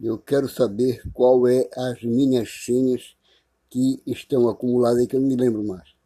Eu quero saber qual é as minhas senhas que estão acumuladas e que eu não me lembro mais.